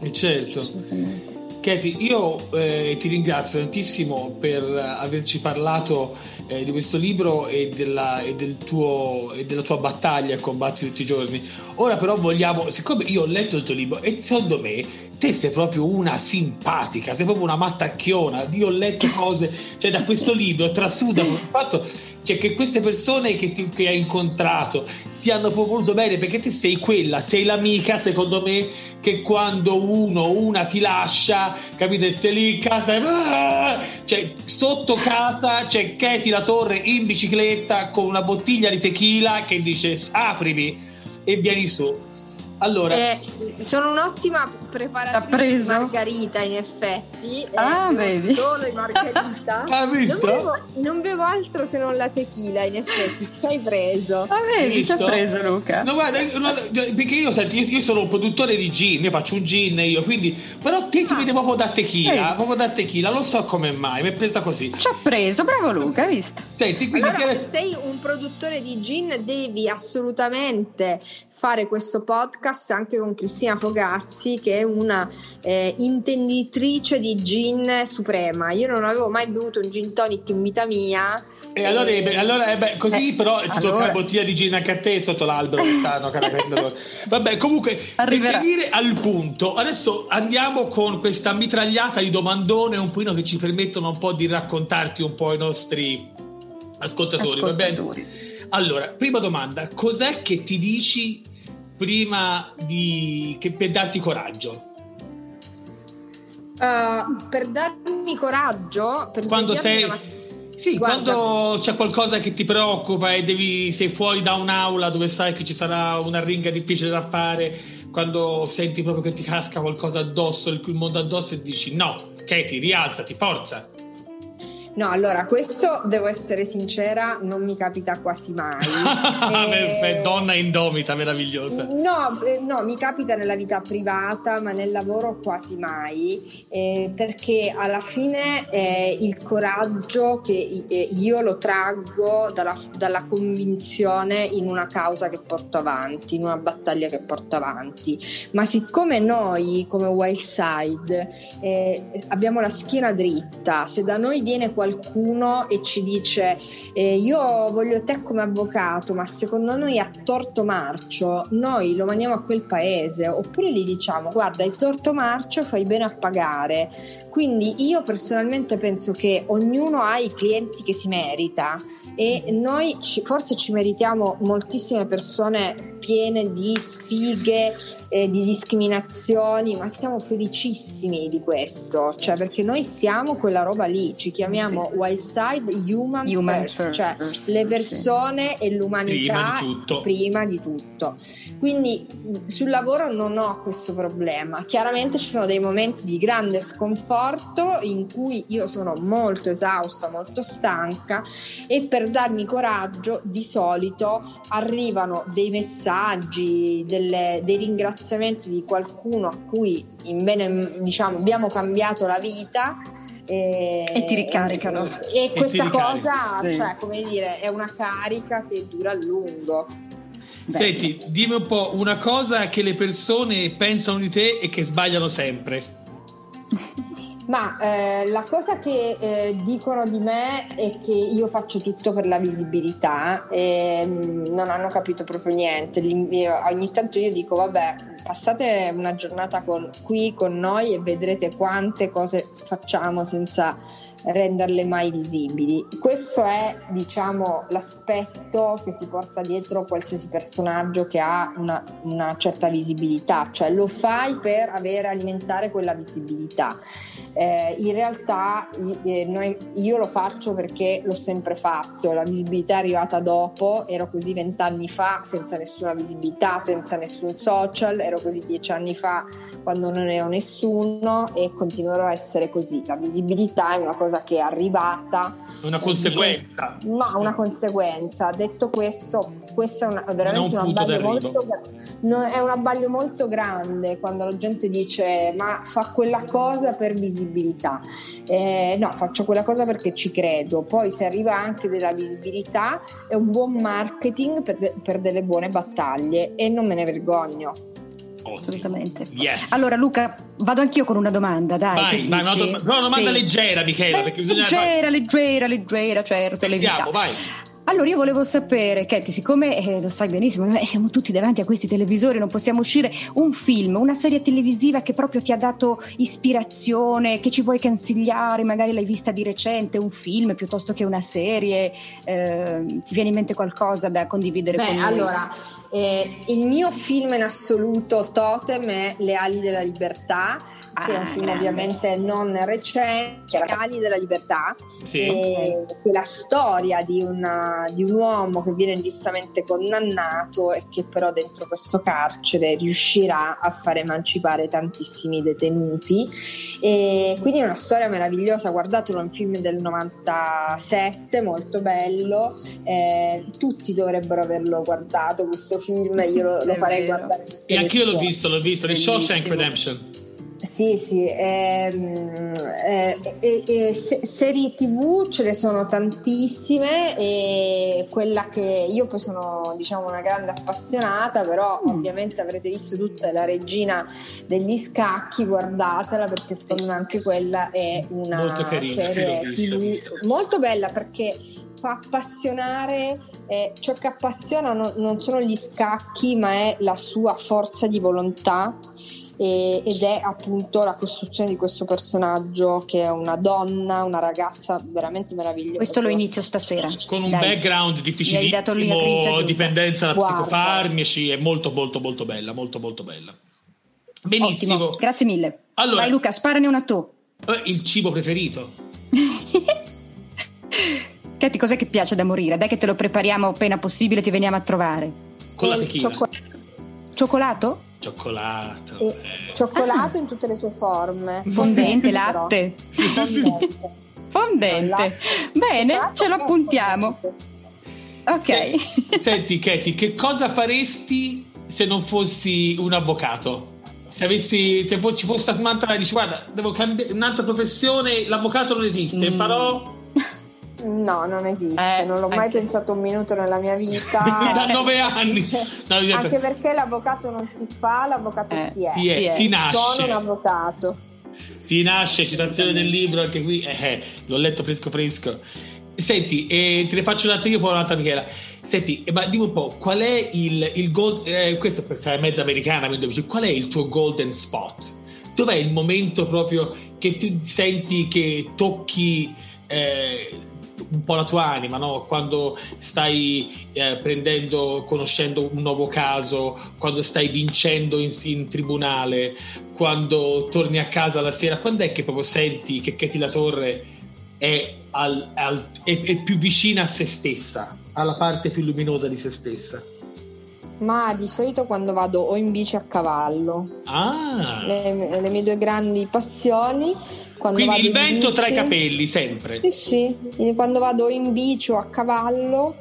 Eh, certo. Assolutamente. Katie, io eh, ti ringrazio tantissimo per averci parlato eh, di questo libro e della, e, del tuo, e della tua battaglia a combattere tutti i giorni. Ora però vogliamo, siccome io ho letto il tuo libro e secondo me te sei proprio una simpatica, sei proprio una mattacchiona, io ho letto cose, cioè da questo libro trasuda il fatto cioè che queste persone che, ti, che hai incontrato ti hanno voluto bene perché te sei quella, sei l'amica secondo me che quando uno o una ti lascia, capite, sei lì in casa, ah! cioè sotto casa c'è Katie la torre in bicicletta con una bottiglia di tequila che dice aprimi e vieni su allora, eh, sono un'ottima preparatrice di margarita, in effetti. Eh, ah, eh, vedi. Solo in margarita. ah, visto? Non bevo, non bevo, altro se non la tequila, in effetti. Ci hai preso. Ah, vedi, ci ha preso Luca. No, guarda, no, perché io, senti, io, io, sono un produttore di gin, io faccio un gin io, quindi... Però te ti ah. vedi proprio da tequila, Ehi. proprio da tequila, non so come mai, mi è presa così. Ci ha preso, bravo Luca, hai visto? Senti, quindi... Allora, che... sei un produttore di gin, devi assolutamente fare questo podcast anche con Cristina Fogazzi, che è una eh, intenditrice di gin suprema. Io non avevo mai bevuto un gin tonic in vita mia. E allora, eh, allora eh, beh, così eh, però ti allora. tocca la bottiglia di gin anche a te sotto l'albero che stanno Vabbè, comunque, Arriverà. per venire al punto, adesso andiamo con questa mitragliata di domandone un pochino che ci permettono un po' di raccontarti un po' i nostri ascoltatori, ascoltatori. va bene? Allora, prima domanda, cos'è che ti dici prima di che, per darti coraggio? Uh, per darmi coraggio, per quando sei sì, Guarda. quando c'è qualcosa che ti preoccupa e devi, sei fuori da un'aula dove sai che ci sarà una ringa difficile da fare, quando senti proprio che ti casca qualcosa addosso, il mondo addosso e dici no, Katie, rialzati, forza. No, allora, questo devo essere sincera, non mi capita quasi mai. e... Donna indomita, meravigliosa. No, eh, no, mi capita nella vita privata, ma nel lavoro quasi mai, eh, perché alla fine eh, il coraggio che eh, io lo traggo dalla, dalla, convinzione in una causa che porto avanti, in una battaglia che porto avanti. Ma siccome noi come Wildside eh, abbiamo la schiena dritta, se da noi viene qualcuno e ci dice eh, io voglio te come avvocato, ma secondo noi ha torto marcio, noi lo mandiamo a quel paese, oppure gli diciamo guarda il torto marcio fai bene a pagare. Quindi io personalmente penso che ognuno ha i clienti che si merita e noi ci, forse ci meritiamo moltissime persone piene di sfighe, eh, di discriminazioni, ma siamo felicissimi di questo, cioè perché noi siamo quella roba lì, ci chiamiamo sì. Wild Side Human, human first, first, cioè first, le persone sì. e l'umanità prima di, prima di tutto. Quindi sul lavoro non ho questo problema. Chiaramente ci sono dei momenti di grande sconforto in cui io sono molto esausta, molto stanca e per darmi coraggio di solito arrivano dei messaggi, delle, dei ringraziamenti di qualcuno a cui in bene diciamo abbiamo cambiato la vita e, e, ti ricaricano. E, e questa cosa, sì. cioè, come dire, è una carica che dura a lungo. Senti, dimmi un po' una cosa che le persone pensano di te e che sbagliano sempre. Ma eh, la cosa che eh, dicono di me è che io faccio tutto per la visibilità e mh, mm, non hanno capito proprio niente. Ogni tanto io dico, vabbè, passate una giornata con, qui con noi e vedrete quante cose facciamo senza renderle mai visibili. Questo è, diciamo, l'aspetto che si porta dietro qualsiasi personaggio che ha una, una certa visibilità, cioè lo fai per avere, alimentare quella visibilità. Eh, in realtà eh, noi, io lo faccio perché l'ho sempre fatto, la visibilità è arrivata dopo, ero così vent'anni fa senza nessuna visibilità, senza nessun social, ero così dieci anni fa quando non ero nessuno e continuerò a essere così. La visibilità è una cosa che è arrivata. Una conseguenza. Ma una conseguenza. Detto questo, questo è una, veramente un, un abbaglio molto, no, è un abbaglio molto grande quando la gente dice ma fa quella cosa per visibilità. Eh, no, faccio quella cosa perché ci credo. Poi se arriva anche della visibilità è un buon marketing per, de- per delle buone battaglie e non me ne vergogno. Assolutamente. Yes. Allora, Luca, vado anch'io con una domanda. Dai, vai, vai una, do- una, domanda sì. leggera, Michela. Beh, leggera, leggera, leggera, certo. Sentiamo, vai. Allora io volevo sapere, Katie, siccome eh, lo sai benissimo, eh, siamo tutti davanti a questi televisori, non possiamo uscire, un film, una serie televisiva che proprio ti ha dato ispirazione, che ci vuoi consigliare, magari l'hai vista di recente, un film piuttosto che una serie, eh, ti viene in mente qualcosa da condividere Beh, con noi? Allora, eh, il mio film in assoluto totem è Le ali della libertà, che è un film grande. ovviamente non recente, Le ali della libertà, sì. eh, che è la storia di una di un uomo che viene giustamente condannato e che però dentro questo carcere riuscirà a far emancipare tantissimi detenuti. E quindi è una storia meravigliosa, guardatelo, è un film del 97, molto bello, eh, tutti dovrebbero averlo guardato questo film, io lo, lo farei guardare E anch'io l'ho visto, l'ho visto, The Shawshank Redemption. Sì, sì, ehm, eh, eh, eh, serie tv ce ne sono tantissime e quella che io poi sono diciamo una grande appassionata, però mm. ovviamente avrete visto tutta la regina degli scacchi, guardatela perché secondo me anche quella è una molto carina, serie sì, tv molto bella perché fa appassionare eh, ciò che appassiona non, non sono gli scacchi ma è la sua forza di volontà e, ed è appunto la costruzione di questo personaggio che è una donna, una ragazza veramente meravigliosa. Questo lo inizio stasera. Con un Dai. background difficilissimo, dipendenza da Guarda. psicofarmici, è molto molto molto bella, molto molto bella. Benissimo. Ottimo. Grazie mille. Allora, Vai Luca, sparane una tu. Eh, il cibo preferito. Katy, cos'è che piace da morire? Dai che te lo prepariamo appena possibile, ti veniamo a trovare. Con la tequila. Cioccolato? Cioccolato? Cioccolato. Eh. Cioccolato ah. in tutte le sue forme. Fondente, latte. Fondente. Fondente. Bene, ce lo appuntiamo. Ok. Senti, Katy, che cosa faresti se non fossi un avvocato? Se, avessi, se ci fosse smantellare, dici guarda, devo cambiare un'altra professione, l'avvocato non esiste, mm. farò No, non esiste, eh, non l'ho mai pensato un minuto nella mia vita. da nove anni. No, anche perché l'avvocato non si fa, l'avvocato eh, si è. Si, è, si nasce. Sono un avvocato. Si nasce, citazione del libro, anche qui, eh, eh l'ho letto fresco fresco. Senti, eh, te ne faccio un'altra io, poi un'altra Michela. Senti, eh, ma dimmi un po', qual è il, il gold... Eh, questo per essere mezza americana, qual è il tuo golden spot? Dov'è il momento proprio che tu senti che tocchi... Eh, un po' la tua anima, no? quando stai eh, prendendo, conoscendo un nuovo caso, quando stai vincendo in, in, tribunale, quando torni a casa la sera, quando è che proprio senti che Katie La Torre è, al, al, è, è più vicina a se stessa, alla parte più luminosa di se stessa? Ma di solito quando vado o in bici a cavallo. Ah. Le, le mie due grandi passioni quando Quindi il vento bici, tra i capelli sempre. Sì, sì, quando vado in bici o a cavallo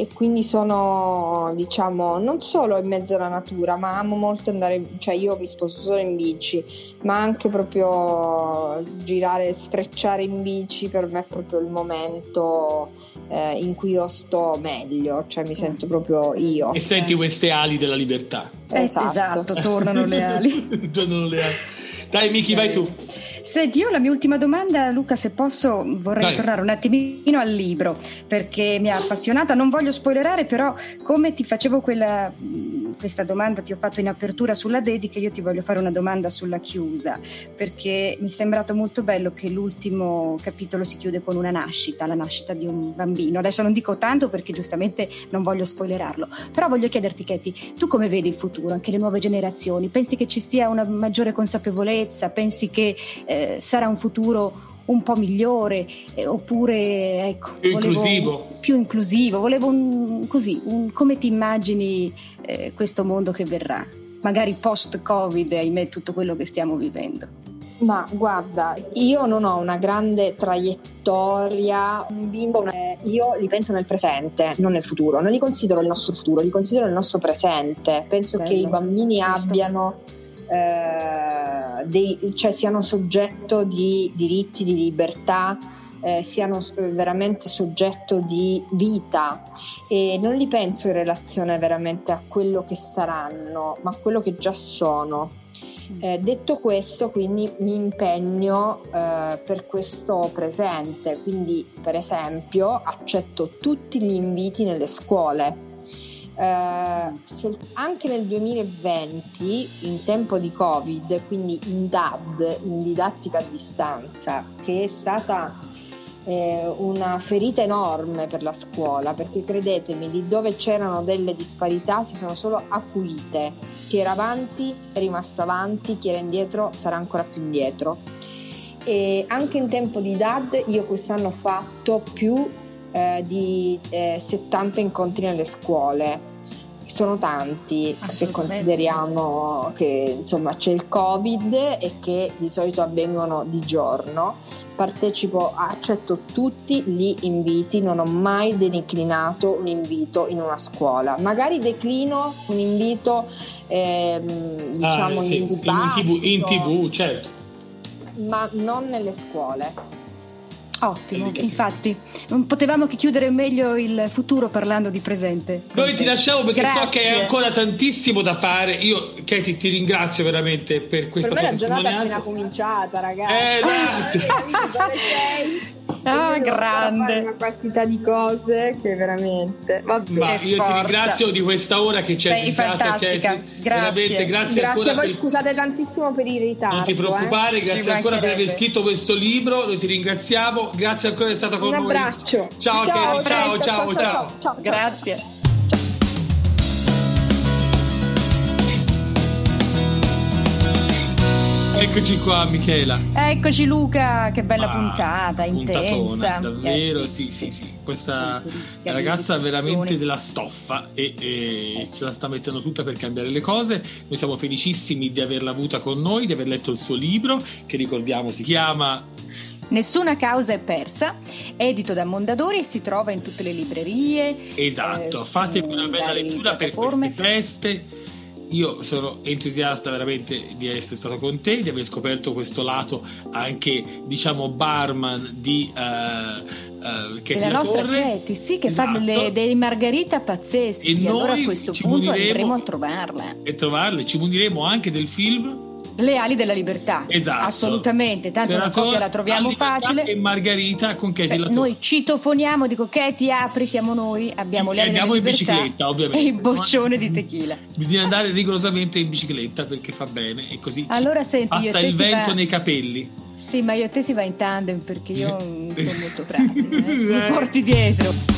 e quindi sono diciamo non solo in mezzo alla natura ma amo molto andare cioè io mi sposto solo in bici ma anche proprio girare sfrecciare in bici per me è proprio il momento eh, in cui io sto meglio cioè mi sento proprio io. E senti queste ali della libertà. Esatto, esatto tornano le ali. Tornano le ali. Dai Miki vai tu. Senti, io la mia ultima domanda, Luca, se posso, vorrei Dai. tornare un attimino al libro perché mi ha appassionata. Non voglio spoilerare, però, come ti facevo quella, questa domanda, ti ho fatto in apertura sulla dedica, io ti voglio fare una domanda sulla chiusa perché mi è sembrato molto bello che l'ultimo capitolo si chiude con una nascita, la nascita di un bambino. Adesso non dico tanto perché giustamente non voglio spoilerarlo, però voglio chiederti, Katie, tu come vedi il futuro, anche le nuove generazioni? Pensi che ci sia una maggiore consapevolezza? Pensi che eh, sarà un futuro un po' migliore eh, oppure ecco, più inclusivo. Più inclusivo, volevo un, così, un, come ti immagini eh, questo mondo che verrà? Magari post-Covid, ahimè, tutto quello che stiamo vivendo. Ma guarda, io non ho una grande traiettoria, un bimbo, io li penso nel presente, non nel futuro, non li considero il nostro futuro, li considero il nostro presente. Penso Bello. che i bambini Giusto. abbiano eh, dei, cioè siano soggetto di diritti, di libertà, eh, siano veramente soggetto di vita. E non li penso in relazione veramente a quello che saranno, ma a quello che già sono. Eh, detto questo, quindi mi impegno eh, per questo presente, quindi per esempio accetto tutti gli inviti nelle scuole eh, anche nel 2020, in tempo di Covid, quindi in DAD, in didattica a distanza, che è stata eh, una ferita enorme per la scuola, perché credetemi, lì dove c'erano delle disparità si sono solo acuite. Chi era avanti è rimasto avanti, chi era indietro sarà ancora più indietro. E anche in tempo di DAD io quest'anno ho fatto più eh, di eh, 70 incontri nelle scuole. Sono tanti se consideriamo che insomma c'è il covid e che di solito avvengono di giorno. Partecipo accetto tutti gli inviti non ho mai declinato un invito in una scuola. Magari declino un invito ehm, diciamo ah, sì, in, in, TV, in tv certo. Ma non nelle scuole Ottimo, infatti non potevamo che chiudere meglio il futuro parlando di presente. Noi ti lasciamo perché Grazie. so che hai ancora tantissimo da fare. Io, Katie, ti ringrazio veramente per questa per me la giornata è appena cominciata, ragazzi. Eh, dove sei? Ah, grande. Una quantità di cose che veramente. Vabbè, Ma io forza. ti ringrazio di questa ora che c'è Sei fantastica. Katie. Grazie. grazie, grazie a voi. Per... Scusate tantissimo per il ritardo. Non ti preoccupare, eh. grazie ancora per aver scritto questo libro. Noi ti ringraziamo. Grazie ancora di essere stata con Un noi. Un abbraccio. Ciao, ciao, ciao, ciao, ciao, ciao. Grazie. Eccoci qua Michela. Eccoci Luca, che bella ah, puntata, intensa. Davvero, eh, sì, sì, sì, sì. Questa ragazza ha veramente della stoffa e, e eh, se la sta mettendo tutta per cambiare le cose. Noi siamo felicissimi di averla avuta con noi, di aver letto il suo libro, che ricordiamo si chiama Nessuna causa è persa, edito da Mondadori e si trova in tutte le librerie. Esatto, eh, fatevi una bella lettura per queste feste io sono entusiasta veramente di essere stato con te, di aver scoperto questo lato anche, diciamo, barman di uh, uh, della nostra Katie, sì, che esatto. fa delle, delle margarita pazzesche. E, e allora a questo punto andremo a trovarla. E trovarle, ci muniremo anche del film le ali della libertà. Esatto. Assolutamente, tanto Senatore, una coppia la troviamo facile. E Margherita con Katie Beh, Noi citofoniamo, dico Katie apri, siamo noi, abbiamo le ali andiamo della in bicicletta, ovviamente. E il boccione di tequila. Bisogna andare rigorosamente in bicicletta perché fa bene e così allora, senti, passa il vento va... nei capelli. Sì, ma io e te si va in tandem perché io non sono molto pratica, eh? mi porti dietro.